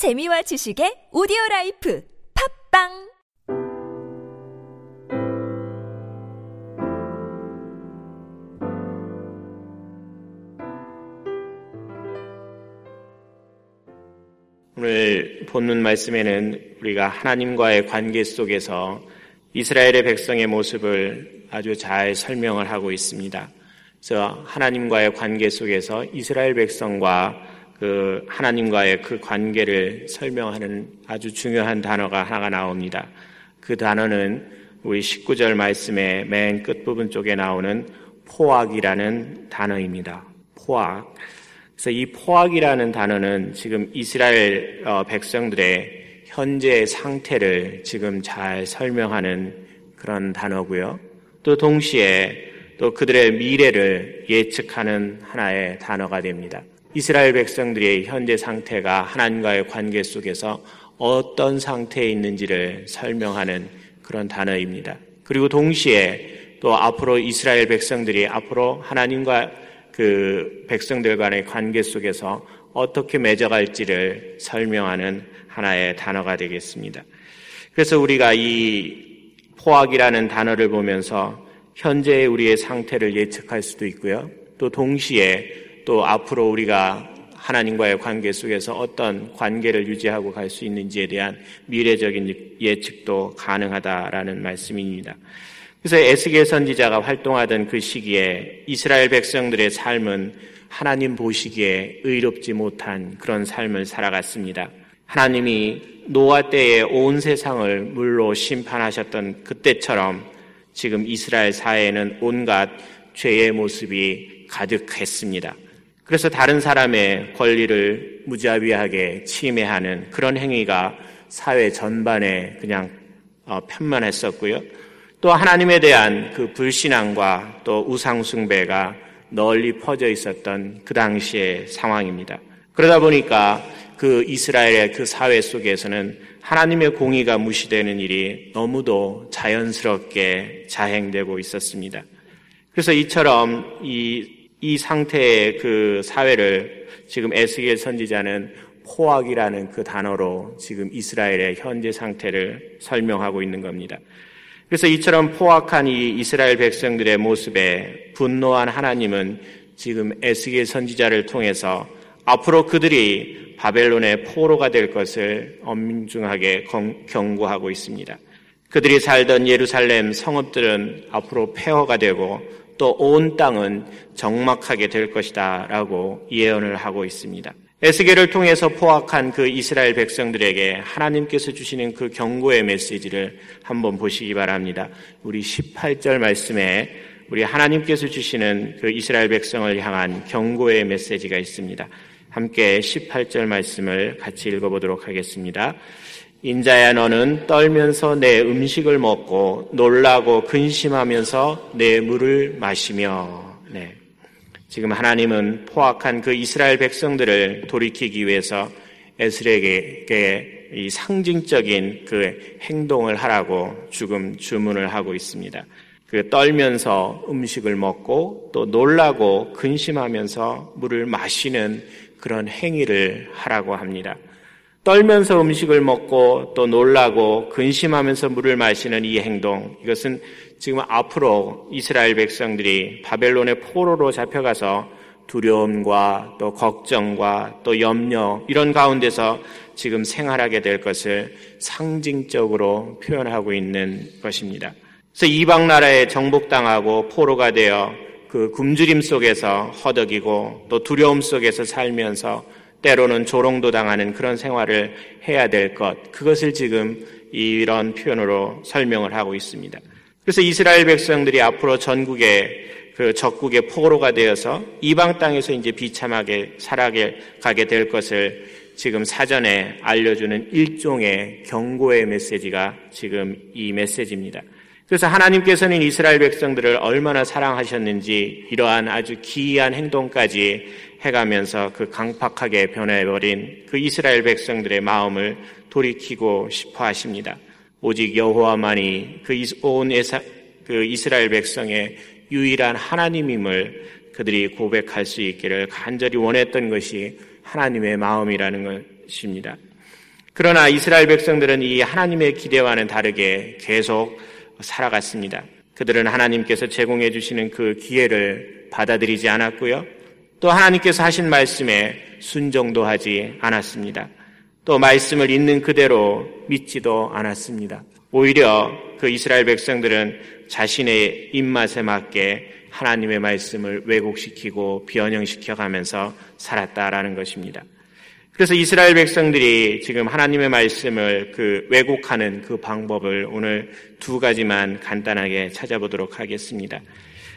재미와 지식의 오디오 life 팟빵 오늘 본문 말씀에는 우리가 하나님과의 관계 속에서 이스라엘의 백성의 모습을 아주 잘 설명을 하고 있습니다. 그래서 하나님과의 관계 속에서 이스라엘 백성과 그 하나님과의 그 관계를 설명하는 아주 중요한 단어가 하나가 나옵니다. 그 단어는 우리 19절 말씀의 맨 끝부분 쪽에 나오는 포악이라는 단어입니다. 포악. 그래서 이 포악이라는 단어는 지금 이스라엘 어, 백성들의 현재 상태를 지금 잘 설명하는 그런 단어고요. 또 동시에 또 그들의 미래를 예측하는 하나의 단어가 됩니다. 이스라엘 백성들의 현재 상태가 하나님과의 관계 속에서 어떤 상태에 있는지를 설명하는 그런 단어입니다. 그리고 동시에 또 앞으로 이스라엘 백성들이 앞으로 하나님과 그 백성들 간의 관계 속에서 어떻게 맺어갈지를 설명하는 하나의 단어가 되겠습니다. 그래서 우리가 이 포악이라는 단어를 보면서 현재의 우리의 상태를 예측할 수도 있고요. 또 동시에 또 앞으로 우리가 하나님과의 관계 속에서 어떤 관계를 유지하고 갈 수 있는지에 대한 미래적인 예측도 가능하다라는 말씀입니다. 그래서 에스겔 선지자가 활동하던 그 시기에 이스라엘 백성들의 삶은 하나님 보시기에 의롭지 못한 그런 삶을 살아갔습니다. 하나님이 노아 때에 온 세상을 물로 심판하셨던 그때처럼 지금 이스라엘 사회에는 온갖 죄의 모습이 가득했습니다. 그래서 다른 사람의 권리를 무자비하게 침해하는 그런 행위가 사회 전반에 그냥 어, 편만했었고요. 또 하나님에 대한 그 불신앙과 또 우상숭배가 널리 퍼져 있었던 그 당시의 상황입니다. 그러다 보니까 그 이스라엘의 그 사회 속에서는 하나님의 공의가 무시되는 일이 너무도 자연스럽게 자행되고 있었습니다. 그래서 이처럼 이, 이 상태의 그 사회를 지금 에스겔 선지자는 포악이라는 그 단어로 지금 이스라엘의 현재 상태를 설명하고 있는 겁니다. 그래서 이처럼 포악한 이 이스라엘 백성들의 모습에 분노한 하나님은 지금 에스겔 선지자를 통해서 앞으로 그들이 바벨론의 포로가 될 것을 엄중하게 경고하고 있습니다. 그들이 살던 예루살렘 성읍들은 앞으로 폐허가 되고 또 온 땅은 적막하게 될 것이다 라고 예언을 하고 있습니다. 에스겔을 통해서 포악한 그 이스라엘 백성들에게 하나님께서 주시는 그 경고의 메시지를 한번 보시기 바랍니다. 우리 18절 말씀에 우리 하나님께서 주시는 그 이스라엘 백성을 향한 경고의 메시지가 있습니다. 함께 18절 말씀을 같이 읽어보도록 하겠습니다. 인자야 너는 떨면서 내 음식을 먹고 놀라고 근심하면서 내 물을 마시며 네. 지금 하나님은 포악한 그 이스라엘 백성들을 돌이키기 위해서 에스렉에게 이 상징적인 그 행동을 하라고 죽음 주문을 하고 있습니다. 그 떨면서 음식을 먹고 또 놀라고 근심하면서 물을 마시는 그런 행위를 하라고 합니다. 떨면서 음식을 먹고 또 놀라고 근심하면서 물을 마시는 이 행동, 이것은 지금 앞으로 이스라엘 백성들이 바벨론의 포로로 잡혀가서 두려움과 또 걱정과 또 염려 이런 가운데서 지금 생활하게 될 것을 상징적으로 표현하고 있는 것입니다. 그래서 이방 나라에 정복당하고 포로가 되어 그 굶주림 속에서 허덕이고 또 두려움 속에서 살면서 때로는 조롱도 당하는 그런 생활을 해야 될 것, 그것을 지금 이런 표현으로 설명을 하고 있습니다. 그래서 이스라엘 백성들이 앞으로 전국에 그 적국의 포로가 되어서 이방 땅에서 이제 비참하게 살아가게 가게 될 것을 지금 사전에 알려주는 일종의 경고의 메시지가 지금 이 메시지입니다. 그래서 하나님께서는 이스라엘 백성들을 얼마나 사랑하셨는지 이러한 아주 기이한 행동까지 해가면서 그 강팍하게 변해버린 그 이스라엘 백성들의 마음을 돌이키고 싶어 하십니다. 오직 여호와만이 그온 그 이스라엘 백성의 유일한 하나님임을 그들이 고백할 수 있기를 간절히 원했던 것이 하나님의 마음이라는 것입니다. 그러나 이스라엘 백성들은 이 하나님의 기대와는 다르게 계속 살아갔습니다. 그들은 하나님께서 제공해 주시는 그 기회를 받아들이지 않았고요. 또 하나님께서 하신 말씀에 순종도 하지 않았습니다. 또 말씀을 있는 그대로 믿지도 않았습니다. 오히려 그 이스라엘 백성들은 자신의 입맛에 맞게 하나님의 말씀을 왜곡시키고 변형시켜 가면서 살았다라는 것입니다. 그래서 이스라엘 백성들이 지금 하나님의 말씀을 그 왜곡하는 그 방법을 오늘 두 가지만 간단하게 찾아보도록 하겠습니다.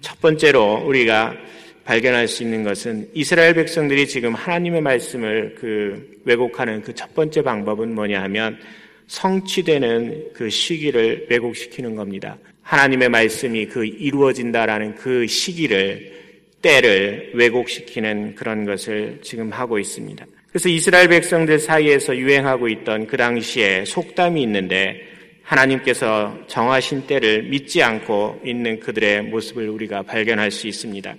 첫 번째로 우리가 발견할 수 있는 것은 이스라엘 백성들이 지금 하나님의 말씀을 그 왜곡하는 그 첫 번째 방법은 뭐냐 하면 성취되는 그 시기를 왜곡시키는 겁니다. 하나님의 말씀이 그 이루어진다라는 그 시기를 때를 왜곡시키는 그런 것을 지금 하고 있습니다. 그래서 이스라엘 백성들 사이에서 유행하고 있던 그 당시에 속담이 있는데 하나님께서 정하신 때를 믿지 않고 있는 그들의 모습을 우리가 발견할 수 있습니다.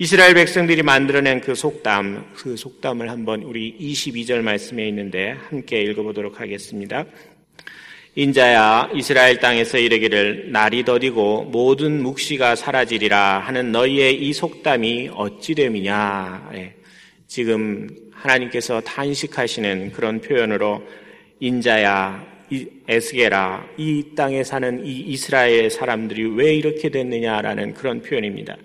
이스라엘 백성들이 만들어낸 그 속담, 그 속담을 한번 우리 22절 말씀에 있는데 함께 읽어보도록 하겠습니다. 인자야 이스라엘 땅에서 이르기를 날이 더디고 모든 묵시가 사라지리라 하는 너희의 이 속담이 어찌 됨이냐. 예. 지금 하나님께서 탄식하시는 그런 표현으로 인자야 에스게라 이 땅에 사는 이 이스라엘 사람들이 왜 이렇게 됐느냐라는 그런 표현입니다.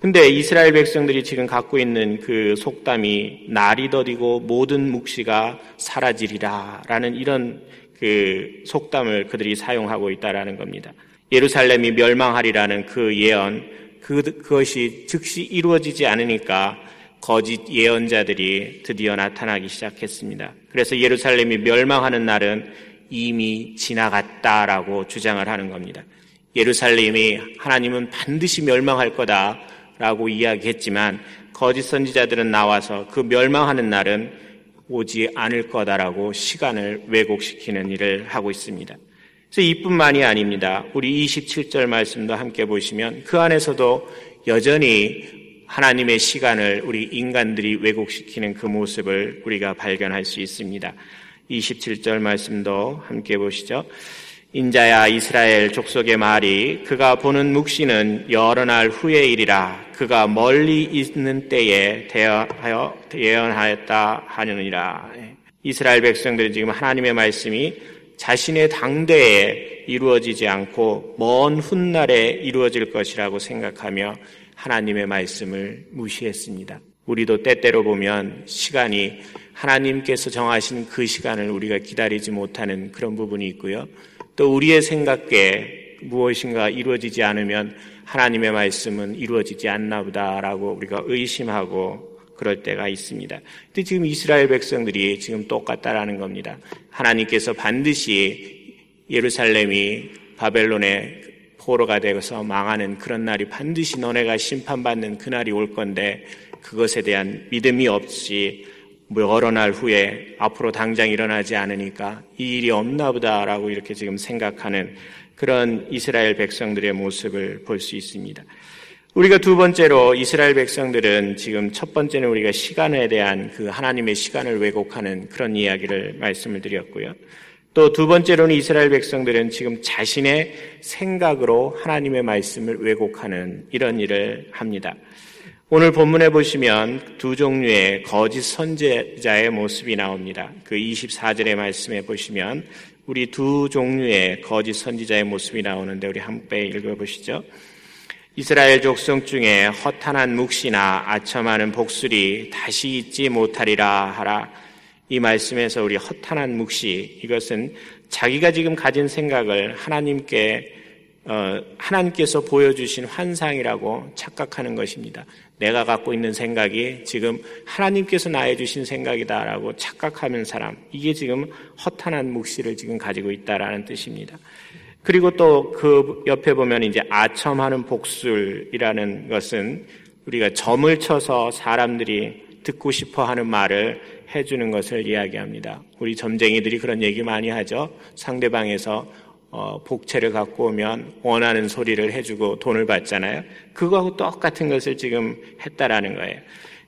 근데 이스라엘 백성들이 지금 갖고 있는 그 속담이 날이 더디고 모든 묵시가 사라지리라라는 이런 그 속담을 그들이 사용하고 있다라는 겁니다. 예루살렘이 멸망하리라는 그 예언, 그, 그것이 즉시 이루어지지 않으니까 거짓 예언자들이 드디어 나타나기 시작했습니다. 그래서 예루살렘이 멸망하는 날은 이미 지나갔다라고 주장을 하는 겁니다. 예루살렘이 하나님은 반드시 멸망할 거다라고 이야기했지만 거짓 선지자들은 나와서 그 멸망하는 날은 오지 않을 거다라고 시간을 왜곡시키는 일을 하고 있습니다. 그래서 이뿐만이 아닙니다. 우리 27절 말씀도 함께 보시면 그 안에서도 여전히 하나님의 시간을 우리 인간들이 왜곡시키는 그 모습을 우리가 발견할 수 있습니다. 27절 말씀도 함께 보시죠. 인자야 이스라엘 족속의 말이 그가 보는 묵시는 여러 날 후의 일이라 그가 멀리 있는 때에 대하여 예언하였다 하느니라. 이스라엘 백성들은 지금 하나님의 말씀이 자신의 당대에 이루어지지 않고 먼 훗날에 이루어질 것이라고 생각하며 하나님의 말씀을 무시했습니다. 우리도 때때로 보면 시간이 하나님께서 정하신 그 시간을 우리가 기다리지 못하는 그런 부분이 있고요. 또 우리의 생각에 무엇인가 이루어지지 않으면 하나님의 말씀은 이루어지지 않나 보다라고 우리가 의심하고 그럴 때가 있습니다. 근데 지금 이스라엘 백성들이 지금 똑같다라는 겁니다. 하나님께서 반드시 예루살렘이 바벨론의 포로가 되어서 망하는 그런 날이 반드시 너네가 심판받는 그날이 올 건데 그것에 대한 믿음이 없이 여러 날 후에 앞으로 당장 일어나지 않으니까 이 일이 없나 보다라고 이렇게 지금 생각하는 그런 이스라엘 백성들의 모습을 볼 수 있습니다. 우리가 두 번째로 이스라엘 백성들은 지금 첫 번째는 우리가 시간에 대한 그 하나님의 시간을 왜곡하는 그런 이야기를 말씀을 드렸고요. 또 두 번째로는 이스라엘 백성들은 지금 자신의 생각으로 하나님의 말씀을 왜곡하는 이런 일을 합니다. 오늘 본문에 보시면 두 종류의 거짓 선제자의 모습이 나옵니다. 그 24절의 말씀에 보시면 우리 두 종류의 거짓 선지자의 모습이 나오는데 우리 함께 읽어보시죠. 이스라엘 족속 중에 허탄한 묵시나 아첨하는 복술이 다시 있지 못하리라 하라. 이 말씀에서 우리 허탄한 묵시 이것은 자기가 지금 가진 생각을 하나님께 어, 하나님께서 보여주신 환상이라고 착각하는 것입니다. 내가 갖고 있는 생각이 지금 하나님께서 나해 주신 생각이다라고 착각하는 사람, 이게 지금 허탄한 묵시를 지금 가지고 있다라는 뜻입니다. 그리고 또 그 옆에 보면 이제 아첨하는 복술이라는 것은 우리가 점을 쳐서 사람들이 듣고 싶어 하는 말을 해주는 것을 이야기합니다. 우리 점쟁이들이 그런 얘기 많이 하죠. 상대방에서 어, 복채를 갖고 오면 원하는 소리를 해주고 돈을 받잖아요. 그거하고 똑같은 것을 지금 했다라는 거예요.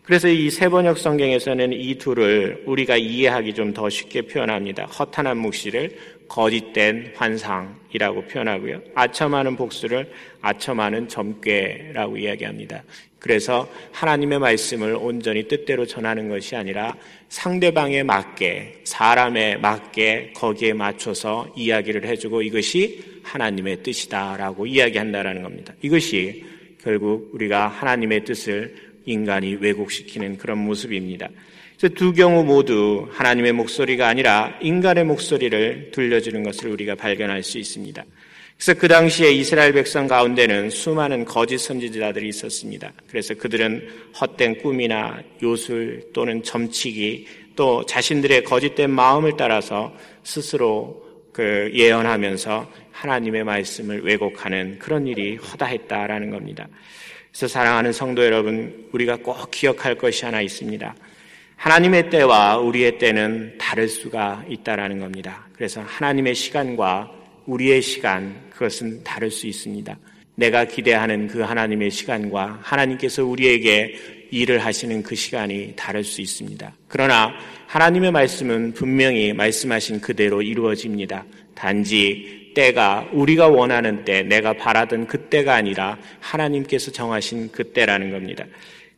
그래서 이 세번역 성경에서는 이 둘을 우리가 이해하기 좀 더 쉽게 표현합니다. 허탄한 묵시를 거짓된 환상이라고 표현하고요. 아첨하는 복수를 아첨하는 점괘라고 이야기합니다. 그래서 하나님의 말씀을 온전히 뜻대로 전하는 것이 아니라 상대방에 맞게, 사람에 맞게 거기에 맞춰서 이야기를 해주고 이것이 하나님의 뜻이다라고 이야기한다라는 겁니다. 이것이 결국 우리가 하나님의 뜻을 인간이 왜곡시키는 그런 모습입니다. 그래서 두 경우 모두 하나님의 목소리가 아니라 인간의 목소리를 들려주는 것을 우리가 발견할 수 있습니다. 그래서 그 당시에 이스라엘 백성 가운데는 수많은 거짓 선지자들이 있었습니다. 그래서 그들은 헛된 꿈이나 요술 또는 점치기 또 자신들의 거짓된 마음을 따라서 스스로 그 예언하면서 하나님의 말씀을 왜곡하는 그런 일이 허다했다라는 겁니다. 그래서 사랑하는 성도 여러분, 우리가 꼭 기억할 것이 하나 있습니다. 하나님의 때와 우리의 때는 다를 수가 있다라는 겁니다. 그래서 하나님의 시간과 우리의 시간, 그것은 다를 수 있습니다. 내가 기대하는 그 하나님의 시간과 하나님께서 우리에게 일을 하시는 그 시간이 다를 수 있습니다. 그러나 하나님의 말씀은 분명히 말씀하신 그대로 이루어집니다. 단지 때가 우리가 원하는 때, 내가 바라던 그때가 아니라 하나님께서 정하신 그때라는 겁니다.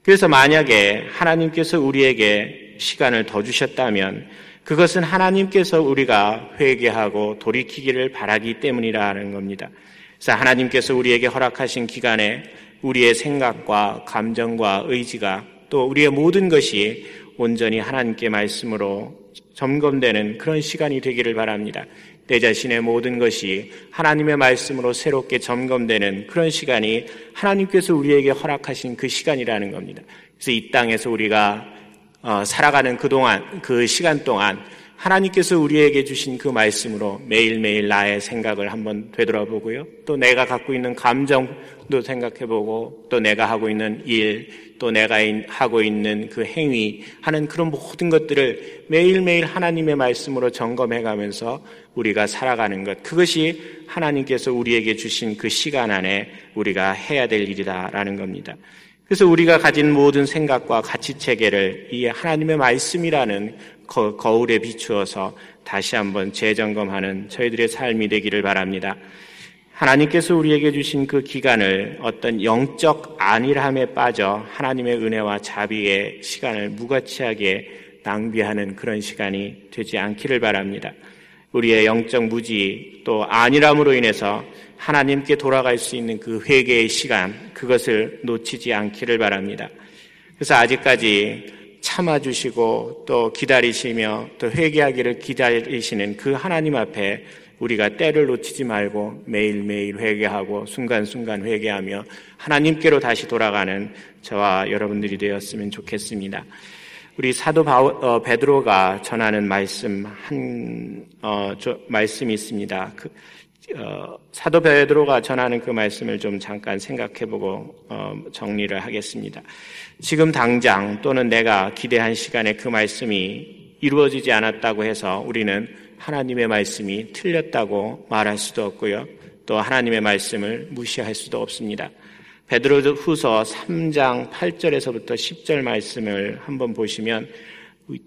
그래서 만약에 하나님께서 우리에게 시간을 더 주셨다면 그것은 하나님께서 우리가 회개하고 돌이키기를 바라기 때문이라는 겁니다. 그래서 하나님께서 우리에게 허락하신 기간에 우리의 생각과 감정과 의지가 또 우리의 모든 것이 온전히 하나님께 말씀으로 점검되는 그런 시간이 되기를 바랍니다. 내 자신의 모든 것이 하나님의 말씀으로 새롭게 점검되는 그런 시간이 하나님께서 우리에게 허락하신 그 시간이라는 겁니다. 그래서 이 땅에서 우리가 어, 살아가는 그동안, 그 시간 동안 하나님께서 우리에게 주신 그 말씀으로 매일매일 나의 생각을 한번 되돌아보고요. 또 내가 갖고 있는 감정도 생각해보고 또 내가 하고 있는 일, 또 내가 하고 있는 그 행위 하는 그런 모든 것들을 매일매일 하나님의 말씀으로 점검해 가면서 우리가 살아가는 것. 그것이 하나님께서 우리에게 주신 그 시간 안에 우리가 해야 될 일이다라는 겁니다. 그래서 우리가 가진 모든 생각과 가치 체계를 이 하나님의 말씀이라는 거, 거울에 비추어서 다시 한번 재점검하는 저희들의 삶이 되기를 바랍니다. 하나님께서 우리에게 주신 그 기간을 어떤 영적 안일함에 빠져 하나님의 은혜와 자비의 시간을 무가치하게 낭비하는 그런 시간이 되지 않기를 바랍니다. 우리의 영적 무지 또 안일함으로 인해서 하나님께 돌아갈 수 있는 그 회개의 시간 그것을 놓치지 않기를 바랍니다. 그래서 아직까지 참아주시고 또 기다리시며 또 회개하기를 기다리시는 그 하나님 앞에 우리가 때를 놓치지 말고 매일매일 회개하고 순간순간 회개하며 하나님께로 다시 돌아가는 저와 여러분들이 되었으면 좋겠습니다. 우리 사도 바울, 어, 베드로가 전하는 말씀 한 어, 저, 말씀이 있습니다. 그, 어, 사도 베드로가 전하는 그 말씀을 좀 잠깐 생각해보고 어, 정리를 하겠습니다. 지금 당장 또는 내가 기대한 시간에 그 말씀이 이루어지지 않았다고 해서 우리는 하나님의 말씀이 틀렸다고 말할 수도 없고요. 또 하나님의 말씀을 무시할 수도 없습니다. 베드로 후서 3장 8절에서부터 10절 말씀을 한번 보시면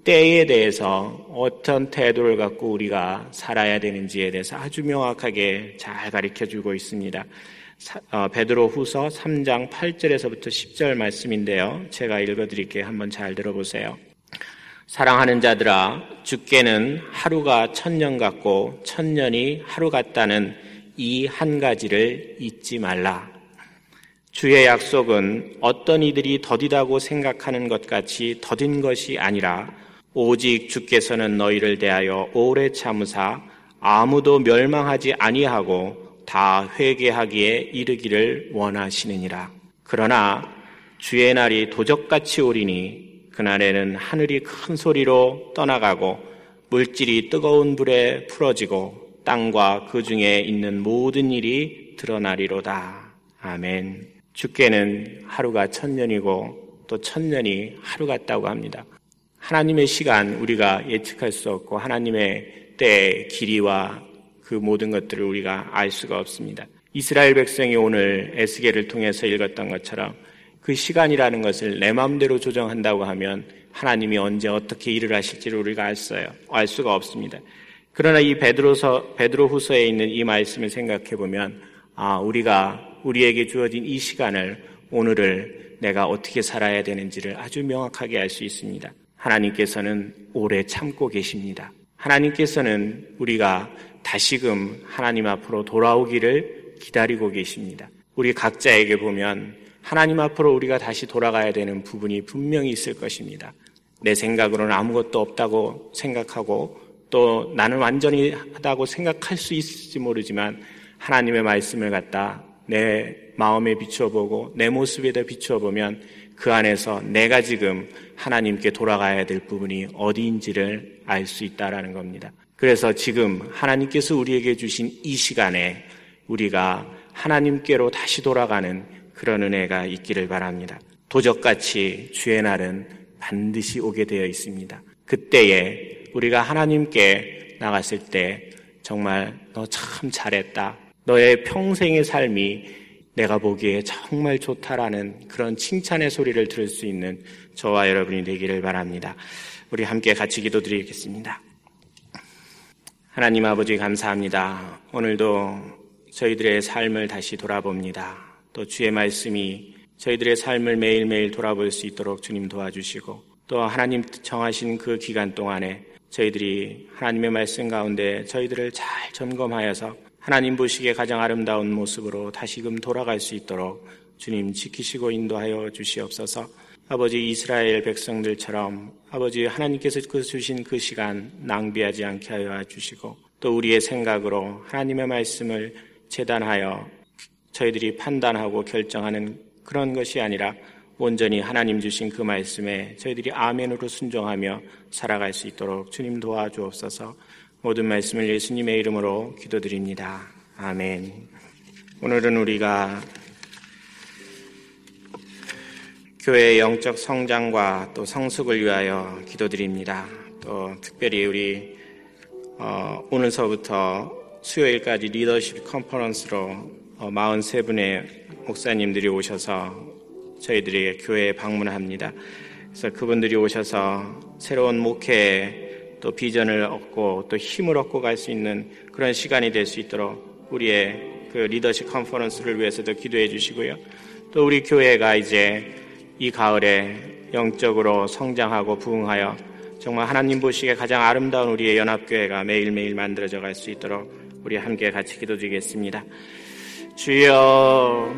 때에 대해서 어떤 태도를 갖고 우리가 살아야 되는지에 대해서 아주 명확하게 잘 가르쳐 주고 있습니다. 어, 베드로 후서 3장 8절에서부터 10절 말씀인데요. 제가 읽어 드릴게요. 한번 잘 들어보세요. 사랑하는 자들아, 주께는 하루가 천년 같고 천년이 하루 같다는 이 한 가지를 잊지 말라. 주의 약속은 어떤 이들이 더디다고 생각하는 것 같이 더딘 것이 아니라 오직 주께서는 너희를 대하여 오래 참으사 아무도 멸망하지 아니하고 다 회개하기에 이르기를 원하시느니라. 그러나 주의 날이 도적같이 오리니 그날에는 하늘이 큰 소리로 떠나가고 물질이 뜨거운 불에 풀어지고 땅과 그 중에 있는 모든 일이 드러나리로다. 아멘. 주께는 하루가 천년이고 또 천년이 하루 같다고 합니다. 하나님의 시간 우리가 예측할 수 없고 하나님의 때 길이와 그 모든 것들을 우리가 알 수가 없습니다. 이스라엘 백성이 오늘 에스겔을 통해서 읽었던 것처럼 그 시간이라는 것을 내 마음대로 조정한다고 하면 하나님이 언제 어떻게 일을 하실지를 우리가 알어요. 알 수가 없습니다. 그러나 이 베드로서 베드로후서에 있는 이 말씀을 생각해 보면 아, 우리가 우리에게 주어진 이 시간을 오늘을 내가 어떻게 살아야 되는지를 아주 명확하게 알 수 있습니다. 하나님께서는 오래 참고 계십니다. 하나님께서는 우리가 다시금 하나님 앞으로 돌아오기를 기다리고 계십니다. 우리 각자에게 보면 하나님 앞으로 우리가 다시 돌아가야 되는 부분이 분명히 있을 것입니다. 내 생각으로는 아무것도 없다고 생각하고 또 나는 완전히 하다고 생각할 수 있을지 모르지만 하나님의 말씀을 갖다 내 마음에 비추어 보고 내 모습에다 비추어 보면 그 안에서 내가 지금 하나님께 돌아가야 될 부분이 어디인지를 알 수 있다라는 겁니다. 그래서 지금 하나님께서 우리에게 주신 이 시간에 우리가 하나님께로 다시 돌아가는 그런 은혜가 있기를 바랍니다. 도적같이 주의 날은 반드시 오게 되어 있습니다. 그때에 우리가 하나님께 나갔을 때 정말 너 참 잘했다. 너의 평생의 삶이 내가 보기에 정말 좋다라는 그런 칭찬의 소리를 들을 수 있는 저와 여러분이 되기를 바랍니다. 우리 함께 같이 기도드리겠습니다. 하나님 아버지 감사합니다. 오늘도 저희들의 삶을 다시 돌아봅니다. 또 주의 말씀이 저희들의 삶을 매일매일 돌아볼 수 있도록 주님 도와주시고 또 하나님 정하신 그 기간 동안에 저희들이 하나님의 말씀 가운데 저희들을 잘 점검하여서 하나님 보시기에 가장 아름다운 모습으로 다시금 돌아갈 수 있도록 주님 지키시고 인도하여 주시옵소서. 아버지 이스라엘 백성들처럼 아버지 하나님께서 그 주신 그 시간 낭비하지 않게 하여 주시고 또 우리의 생각으로 하나님의 말씀을 재단하여 저희들이 판단하고 결정하는 그런 것이 아니라 온전히 하나님 주신 그 말씀에 저희들이 아멘으로 순종하며 살아갈 수 있도록 주님 도와주옵소서. 모든 말씀을 예수님의 이름으로 기도드립니다. 아멘. 오늘은 우리가 교회의 영적 성장과 또 성숙을 위하여 기도드립니다. 또 특별히 우리 어, 오늘서부터 수요일까지 리더십 컨퍼런스로 어, 43분의 목사님들이 오셔서 저희들이 교회에 방문합니다. 그래서 그분들이 오셔서 새로운 목회 또 비전을 얻고 또 힘을 얻고 갈 수 있는 그런 시간이 될 수 있도록 우리의 그 리더십 컨퍼런스를 위해서도 기도해 주시고요. 또 우리 교회가 이제 이 가을에 영적으로 성장하고 부흥하여 정말 하나님 보시기에 가장 아름다운 우리의 연합교회가 매일매일 만들어져 갈 수 있도록 우리 함께 같이 기도드리겠습니다. 주여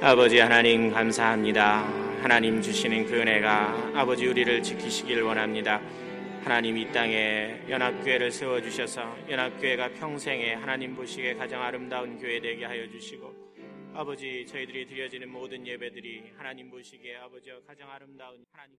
아버지 하나님 감사합니다. 하나님 주시는 그 은혜가 아버지 우리를 지키시길 원합니다. 하나님 이 땅에 연합교회를 세워주셔서 연합교회가 평생에 하나님 보시기에 가장 아름다운 교회 되게 하여 주시고 아버지 저희들이 드려지는 모든 예배들이 하나님 보시기에 아버지와 가장 아름다운 하나님